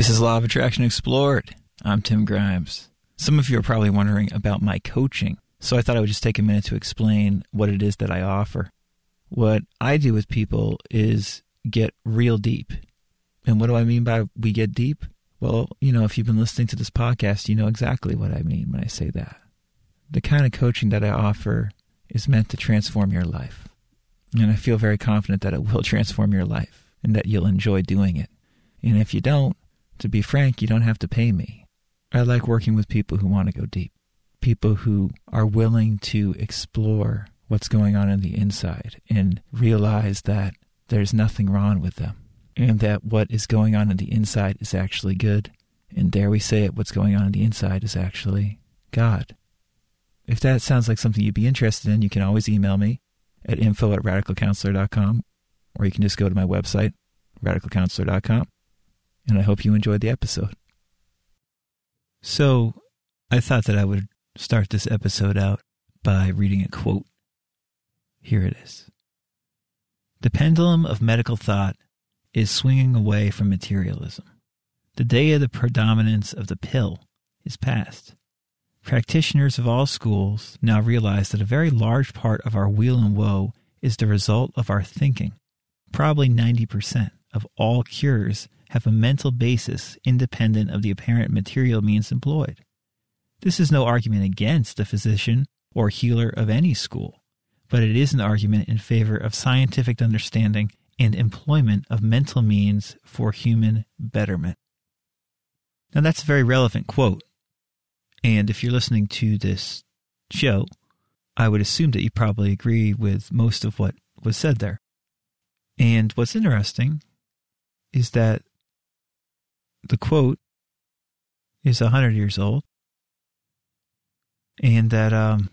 This is Law of Attraction Explored. I'm Tim Grimes. Some of you are probably wondering about my coaching, so I thought I would just take a minute to explain what it is that I offer. What I do with people is get real deep. And what do I mean by we get deep? Well, you know, if you've been listening to this podcast, you know exactly what I mean when I say that. The kind of coaching that I offer is meant to transform your life. And I feel very confident that it will transform your life and that you'll enjoy doing it. And if you don't, to be frank, you don't have to pay me. I like working with people who want to go deep, people who are willing to explore what's going on in the inside and realize that there's nothing wrong with them and that what is going on in the inside is actually good. And dare we say it, what's going on in the inside is actually God. If that sounds like something you'd be interested in, you can always email me at info at radicalcounselor.com or you can just go to my website, radicalcounselor.com and I hope you enjoyed the episode. So, I thought that I would start this episode out by reading a quote. Here it is The pendulum of medical thought is swinging away from materialism. The day of the predominance of the pill is past. Practitioners of all schools now realize that a very large part of our weal and woe is the result of our thinking. Probably 90% of all cures have a mental basis independent of the apparent material means employed. This is no argument against the physician or healer of any school, but it is an argument in favor of scientific understanding and employment of mental means for human betterment. Now, that's a very relevant quote. And if you're listening to this show, I would assume that you probably agree with most of what was said there. And what's interesting is that the quote is 100 years old and that um,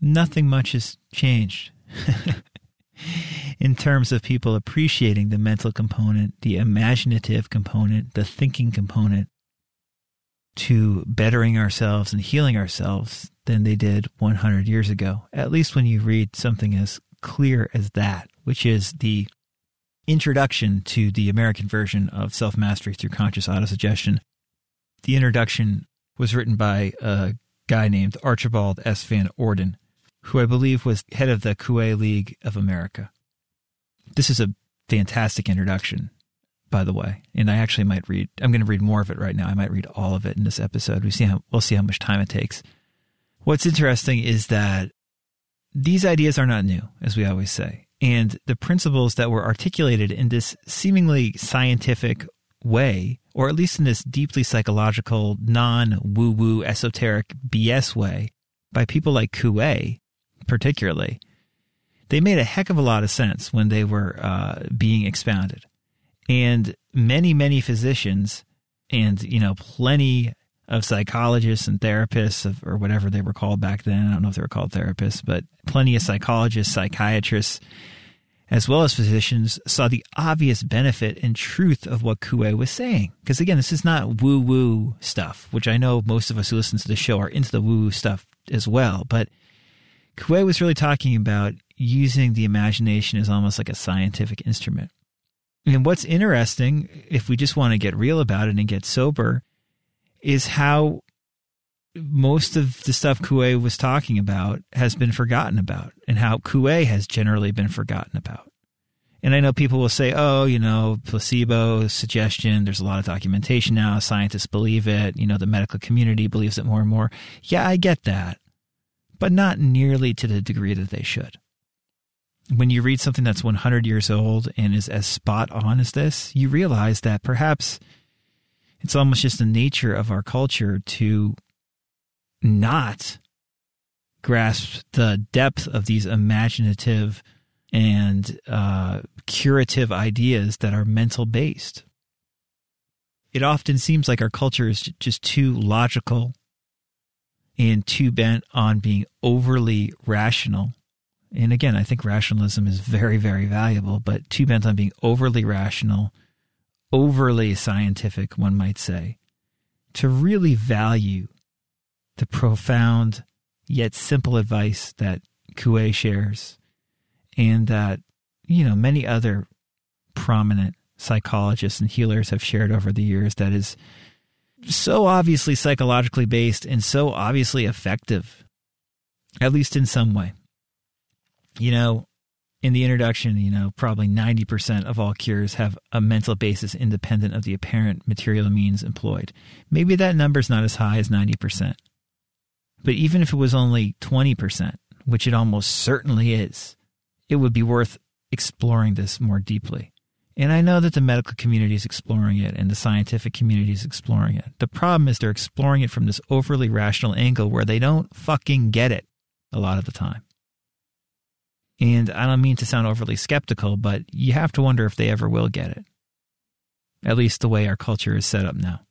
nothing much has changed in terms of people appreciating the mental component, the imaginative component, the thinking component to bettering ourselves and healing ourselves than they did 100 years ago. At least when you read something as clear as that, which is the introduction to the American version of self mastery through conscious autosuggestion. The introduction was written by a guy named Archibald S. Van Orden, who I believe was head of the Coué League of America. This is a fantastic introduction, by the way, and I actually might read. I'm going to read more of it right now. I might read all of it in this episode. We see how we'll see how much time it takes. What's interesting is that these ideas are not new, as we always say and the principles that were articulated in this seemingly scientific way, or at least in this deeply psychological, non woo woo, esoteric BS way, by people like Coué, particularly, they made a heck of a lot of sense when they were uh, being expounded. And many, many physicians and, you know, plenty of psychologists and therapists of, or whatever they were called back then. I don't know if they were called therapists, but plenty of psychologists, psychiatrists, as well as physicians saw the obvious benefit and truth of what Coué was saying. Because again, this is not woo woo stuff, which I know most of us who listen to the show are into the woo woo stuff as well. But Coué was really talking about using the imagination as almost like a scientific instrument. And what's interesting, if we just want to get real about it and get sober, is how most of the stuff Coué was talking about has been forgotten about and how Coué has generally been forgotten about. And I know people will say, oh, you know, placebo, suggestion, there's a lot of documentation now. Scientists believe it. You know, the medical community believes it more and more. Yeah, I get that, but not nearly to the degree that they should. When you read something that's 100 years old and is as spot on as this, you realize that perhaps it's almost just the nature of our culture to not grasp the depth of these imaginative and uh, curative ideas that are mental based. It often seems like our culture is just too logical and too bent on being overly rational. And again, I think rationalism is very, very valuable, but too bent on being overly rational, overly scientific, one might say, to really value the profound yet simple advice that Coué shares and that, you know, many other prominent psychologists and healers have shared over the years that is so obviously psychologically based and so obviously effective, at least in some way. You know, in the introduction, you know, probably 90% of all cures have a mental basis independent of the apparent material means employed. Maybe that number's not as high as 90%. But even if it was only 20%, which it almost certainly is, it would be worth exploring this more deeply. And I know that the medical community is exploring it and the scientific community is exploring it. The problem is they're exploring it from this overly rational angle where they don't fucking get it a lot of the time. And I don't mean to sound overly skeptical, but you have to wonder if they ever will get it. At least the way our culture is set up now.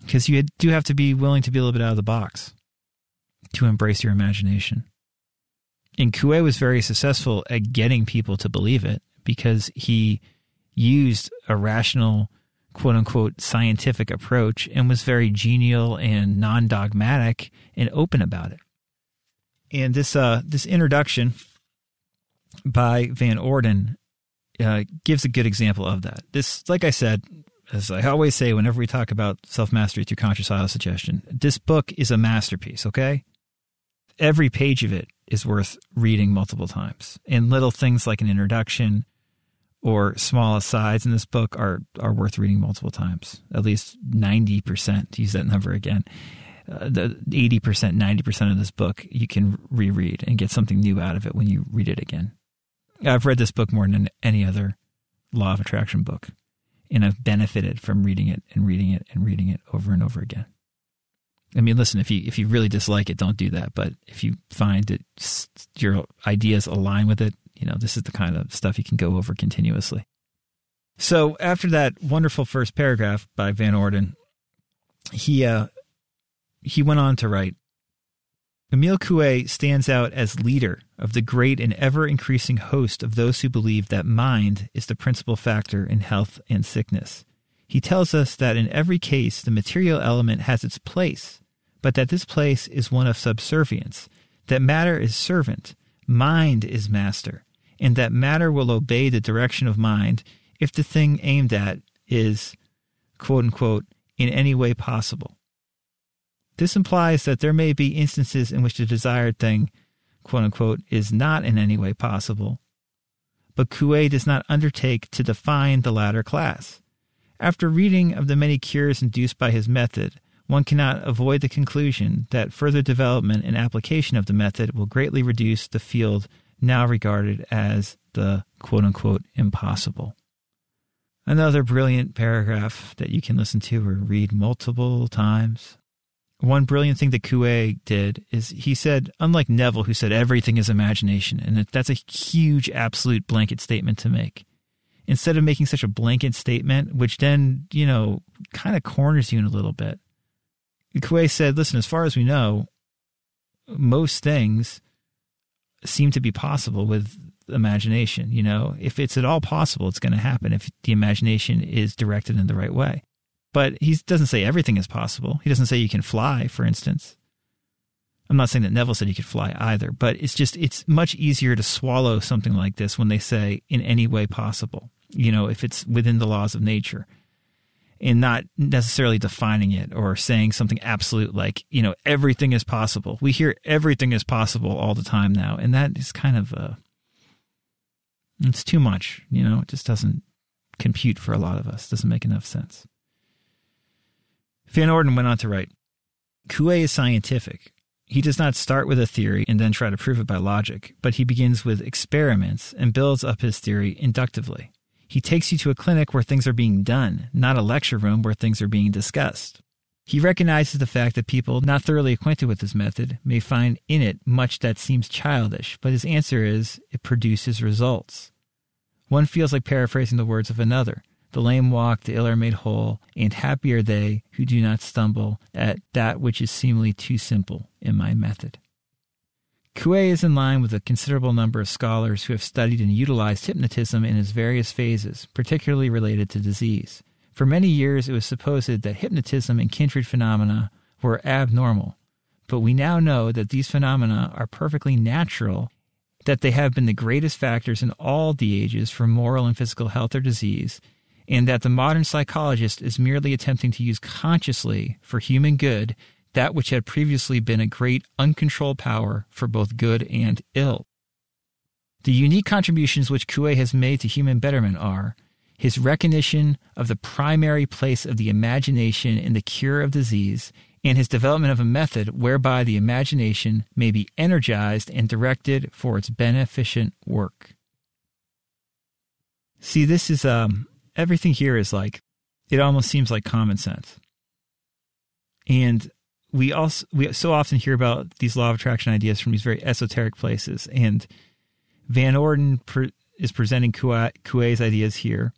Because you do have to be willing to be a little bit out of the box to embrace your imagination. And Coué was very successful at getting people to believe it because he used a rational, quote unquote, scientific approach and was very genial and non dogmatic and open about it. And this uh, this introduction by Van Orden uh, gives a good example of that. This, like I said, as I always say whenever we talk about self mastery through conscious auto suggestion, this book is a masterpiece, okay? Every page of it is worth reading multiple times. And little things like an introduction or small asides in this book are, are worth reading multiple times, at least 90%, to use that number again. Uh, the 80%, 90% of this book you can reread and get something new out of it when you read it again. I've read this book more than any other law of attraction book, and I've benefited from reading it and reading it and reading it over and over again. I mean, listen, if you if you really dislike it, don't do that. But if you find that your ideas align with it, you know, this is the kind of stuff you can go over continuously. So after that wonderful first paragraph by Van Orden, he uh, he went on to write Emile Coué stands out as leader of the great and ever increasing host of those who believe that mind is the principal factor in health and sickness. He tells us that in every case the material element has its place, but that this place is one of subservience, that matter is servant, mind is master, and that matter will obey the direction of mind if the thing aimed at is, quote unquote, in any way possible. This implies that there may be instances in which the desired thing, quote unquote, is not in any way possible. But Coué does not undertake to define the latter class. After reading of the many cures induced by his method, one cannot avoid the conclusion that further development and application of the method will greatly reduce the field now regarded as the quote unquote impossible. Another brilliant paragraph that you can listen to or read multiple times one brilliant thing that Coué did is he said, unlike Neville, who said everything is imagination, and that's a huge absolute blanket statement to make. Instead of making such a blanket statement, which then, you know, kind of corners you in a little bit, Coué said, listen, as far as we know, most things seem to be possible with imagination. You know, if it's at all possible, it's going to happen if the imagination is directed in the right way. But he doesn't say everything is possible. He doesn't say you can fly, for instance. I'm not saying that Neville said you could fly either, but it's just, it's much easier to swallow something like this when they say in any way possible, you know, if it's within the laws of nature and not necessarily defining it or saying something absolute like, you know, everything is possible. We hear everything is possible all the time now. And that is kind of, uh, it's too much, you know, it just doesn't compute for a lot of us, doesn't make enough sense. Van Orden went on to write Coué is scientific. He does not start with a theory and then try to prove it by logic, but he begins with experiments and builds up his theory inductively. He takes you to a clinic where things are being done, not a lecture room where things are being discussed. He recognizes the fact that people not thoroughly acquainted with his method may find in it much that seems childish, but his answer is it produces results. One feels like paraphrasing the words of another. The lame walk, the ill are made whole, and happy are they who do not stumble at that which is seemingly too simple in my method. Coué is in line with a considerable number of scholars who have studied and utilized hypnotism in its various phases, particularly related to disease. For many years, it was supposed that hypnotism and kindred phenomena were abnormal, but we now know that these phenomena are perfectly natural, that they have been the greatest factors in all the ages for moral and physical health or disease, and that the modern psychologist is merely attempting to use consciously for human good that which had previously been a great uncontrolled power for both good and ill. The unique contributions which Coué has made to human betterment are his recognition of the primary place of the imagination in the cure of disease and his development of a method whereby the imagination may be energized and directed for its beneficent work. See, this is um everything here is like it almost seems like common sense. And we also we so often hear about these law of attraction ideas from these very esoteric places and Van Orden pre- is presenting Coué's ideas here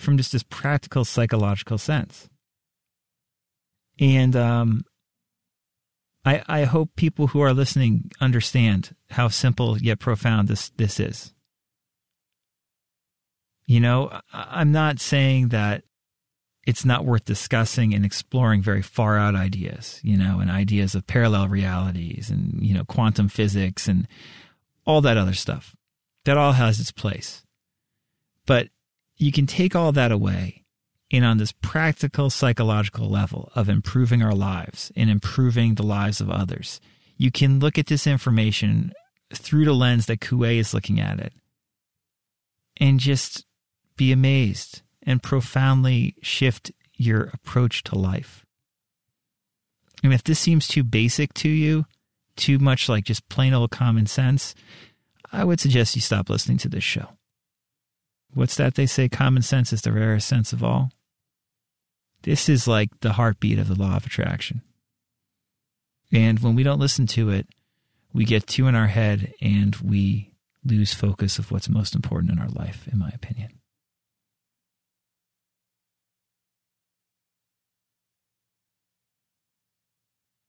from just this practical psychological sense. And um, I, I hope people who are listening understand how simple yet profound this, this is. You know, I'm not saying that it's not worth discussing and exploring very far out ideas, you know, and ideas of parallel realities and, you know, quantum physics and all that other stuff. That all has its place. But you can take all that away and on this practical psychological level of improving our lives and improving the lives of others, you can look at this information through the lens that Coué is looking at it and just be amazed and profoundly shift your approach to life. And if this seems too basic to you, too much like just plain old common sense, I would suggest you stop listening to this show. What's that they say? Common sense is the rarest sense of all. This is like the heartbeat of the law of attraction. And when we don't listen to it, we get too in our head and we lose focus of what's most important in our life, in my opinion.